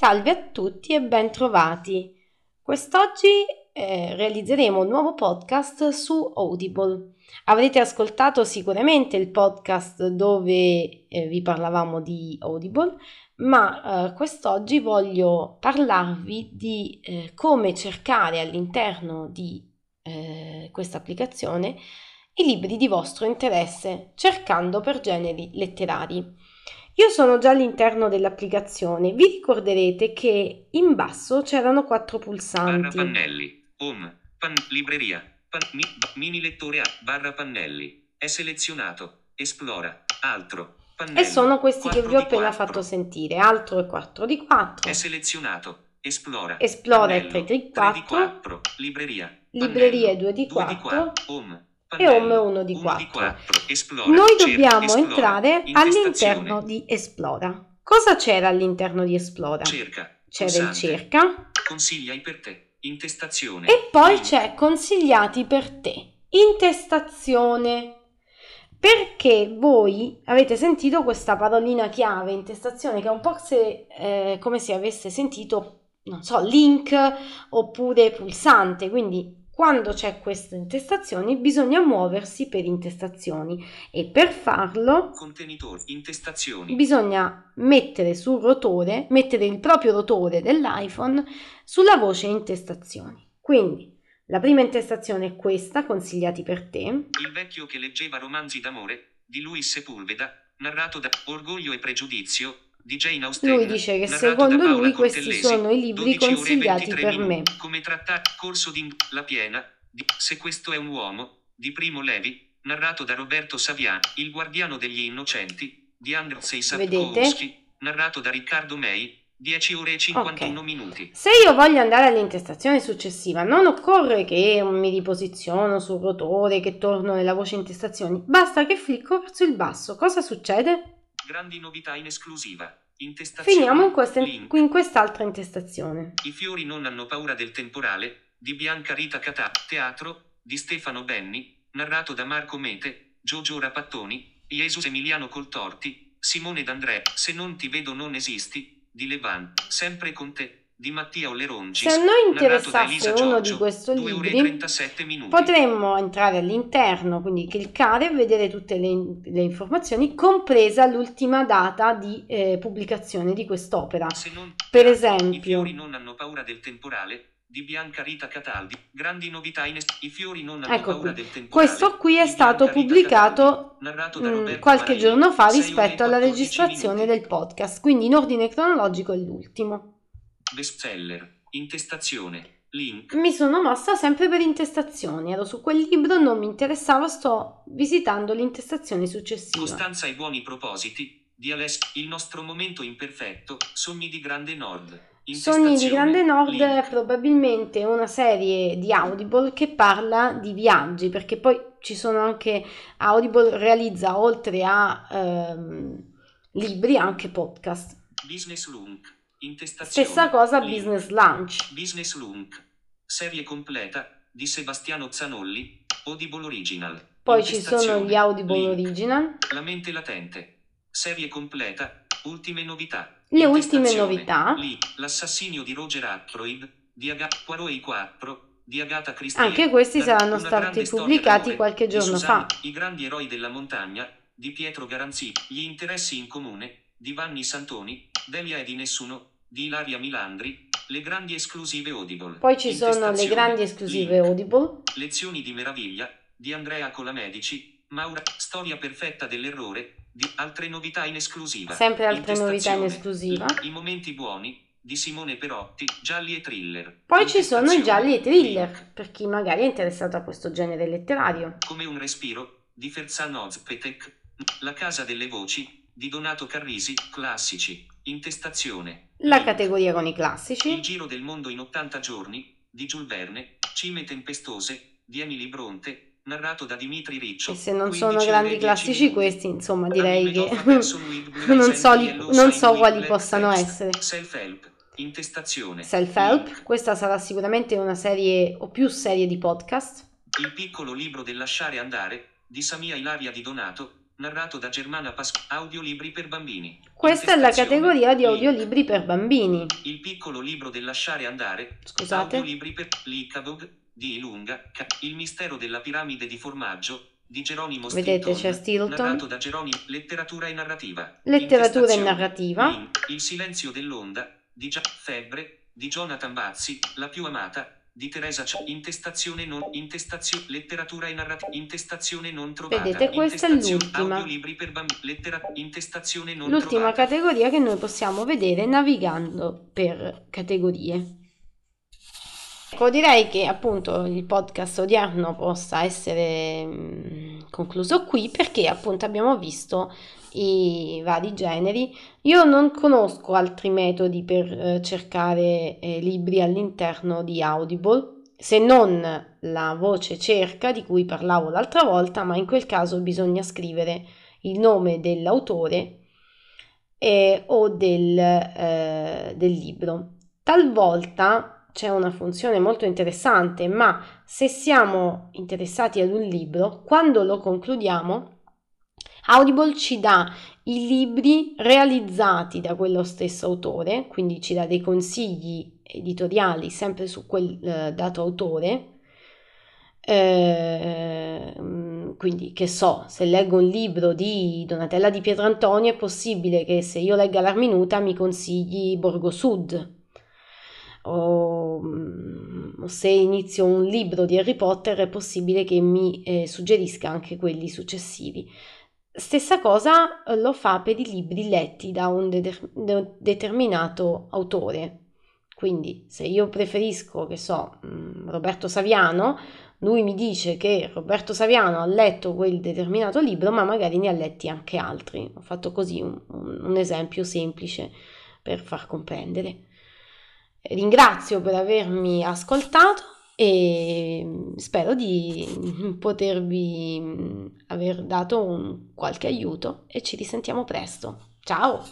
Salve a tutti e ben trovati. Quest'oggi eh, realizzeremo un nuovo podcast su Audible. Avrete ascoltato sicuramente il podcast dove eh, vi parlavamo di Audible, ma eh, quest'oggi voglio parlarvi di eh, come cercare all'interno di eh, questa applicazione i libri di vostro interesse, cercando per generi letterari. Io sono già all'interno dell'applicazione. Vi ricorderete che in basso c'erano quattro pulsanti. Barra pannelli. Home. Pan, libreria. Pan, mi, mini lettore A. Barra pannelli. È selezionato. Esplora. Altro. Pannelli. E sono questi che vi ho appena 4. fatto sentire. Altro è 4 di 4. È selezionato. Esplora. Esplora Pannello. 3 di 3 di 4. 4. Libreria. Libreria Pannello. 2 di 2 di 4. 4. Home. E home 1 di 1 4. 4. Esplora. Noi dobbiamo entrare all'interno di Esplora. Cosa c'era all'interno di Esplora? Cerca. C'era il cerca Consiglia per te. Intestazione. e poi c'è consigliati per te. Intestazione. Perché voi avete sentito questa parolina chiave, intestazione, che è un po' se, eh, come se avesse sentito, non so, link oppure pulsante. Quindi quando c'è questa intestazione bisogna muoversi per intestazioni e per farlo. Intestazioni. bisogna mettere sul rotore, mettere il proprio rotore dell'iPhone sulla voce intestazioni. Quindi la prima intestazione è questa, consigliati per te. Il vecchio che leggeva romanzi d'amore, di Luis Sepulveda, narrato da Orgoglio e Pregiudizio, Austen. Lui dice che secondo lui questi Cortellesi, sono i libri 12 ore consigliati 23 per me. Come trattare corso di La piena, di Se questo è un uomo, di Primo Levi, narrato da Roberto Saviano, Il guardiano degli innocenti, di Andrzej Sapkowski, narrato da Riccardo May, 10 ore e 51 minuti. Se io voglio andare all'intestazione successiva, non occorre che mi riposiziono sul rotore, che torno nella voce intestazioni, basta che flicco verso il basso. Cosa succede? Grandi novità in esclusiva. Intestazione. Finiamo in, questa- in quest'altra intestazione. I fiori non hanno paura del temporale, di Bianca Rita Catà, teatro, di Stefano Benni, narrato da Marco Mete, Giorgio Rapattoni, Jesus Emiliano Coltorti, Simone D'André, Se non ti vedo non esisti, di Levan, sempre con te, di Mattia Olleronci. Se a noi interessasse uno di questi 2 ore libri, 37 minuti. Potremmo entrare all'interno, quindi cliccare e vedere tutte le, le informazioni, compresa l'ultima data di eh, pubblicazione di quest'opera. Non- Per I esempio, fiori non hanno paura del temporale, di Bianca Rita Cataldi. Grandi novità in es- I fiori non hanno Ecco paura qui. del temporale. questo qui è stato Bianca pubblicato Cataldi, da mm, qualche Marini, giorno fa 6 ore rispetto alla 14 registrazione minuti. del podcast, quindi in ordine cronologico è l'ultimo. Bestseller. Intestazione. Link. Mi sono mossa sempre per intestazioni, ero su quel libro, non mi interessava, sto visitando l'intestazione successiva. Costanza e buoni propositi. Di Aless. Il nostro momento imperfetto. Sogni di Grande Nord. Sogni di Grande Nord è probabilmente una serie di Audible che parla di viaggi, perché poi ci sono anche Audible realizza oltre a ehm, libri anche podcast. Business Lunk. Intestazione. Stessa cosa link. Business Lunch. Business Lunk. Serie completa di Sebastiano Zanolli. Audible Original. Poi ci sono gli Audible link. Original. La mente latente. Serie completa. Ultime novità. Le ultime novità. link. L'assassinio di Roger Ackroyd. Di Agatha Poirot i 4. Di Agatha Christie. Anche questi saranno stati pubblicati qualche giorno Susanna, fa. I grandi eroi della montagna. Di Pietro Garanzi. Gli interessi in comune. Di Vanni Santoni. Delia e di Nessuno. Di Ilaria Milandri. Le grandi esclusive Audible. Poi ci sono le grandi esclusive link. Audible. Lezioni di meraviglia di Andrea Colamedici, Maura, storia perfetta dell'errore, di altre novità in esclusiva. Sempre altre novità in esclusiva. I momenti buoni di Simone Perotti, gialli e thriller. Poi ci sono i gialli e thriller, link. per chi magari è interessato a questo genere letterario. Come un respiro di Ferzan Ozpetek, La casa delle voci di Donato Carrisi, classici. Intestazione. La categoria con i Il classici. giro del mondo in 80 giorni di Giul Verne, Cime tempestose di Emily Bronte, narrato da Dimitri Riccio. E se non 15 sono grandi 10 classici minuti. questi, insomma, direi che non so, li- non so quali possano essere. Self-help. Intestazione. Self-help, questa sarà sicuramente una serie o più serie di podcast. Il piccolo libro del lasciare andare di Samia Ilaria di Donato, narrato da Germana Pasqua, audiolibri per bambini. Questa è la categoria di audiolibri per bambini. Il piccolo libro del lasciare andare, Scusate. audiolibri per l'Icabod di Ilunga, Il mistero della piramide di formaggio di Geronimo Vedete, Stilton, c'è Stilton. narrato da Geronimo, letteratura e narrativa. Letteratura e narrativa. Lin, Il silenzio dell'onda di Gia- Febbre di Jonathan Bazzi, La più amata di Teresa Cia- intestazione non intestazione letteratura e narrativa intestazione non trovata Vedete, questa è l'ultima. audiolibri per bambini lettera intestazione non L'ultima trovata categoria che noi possiamo vedere navigando per categorie. Ecco, direi che appunto il podcast odierno possa essere mm, concluso qui perché appunto abbiamo visto i vari generi. Io non conosco altri metodi per eh, cercare eh, libri all'interno di Audible, se non la voce cerca di cui parlavo l'altra volta, ma in quel caso bisogna scrivere il nome dell'autore eh, o del, eh, del libro. Talvolta c'è una funzione molto interessante, ma se siamo interessati ad un libro, quando lo concludiamo, Audible ci dà i libri realizzati da quello stesso autore, quindi ci dà dei consigli editoriali sempre su quel eh, dato autore. Eh, quindi, che so, se leggo un libro di Donatella di Pietrantonio, è possibile che se io legga l'Arminuta mi consigli Borgo Sud. O, mm, se inizio un libro di Harry Potter, è possibile che mi eh, suggerisca anche quelli successivi. Stessa cosa eh, lo fa per i libri letti da un de- determinato autore. Quindi, se io preferisco, che so, mm, Roberto Saviano, lui mi dice che Roberto Saviano ha letto quel determinato libro, ma magari ne ha letti anche altri. Ho fatto così un- un esempio semplice per far comprendere. Ringrazio per avermi ascoltato e spero di potervi mm, aver dato un qualche aiuto e ci risentiamo presto. Ciao!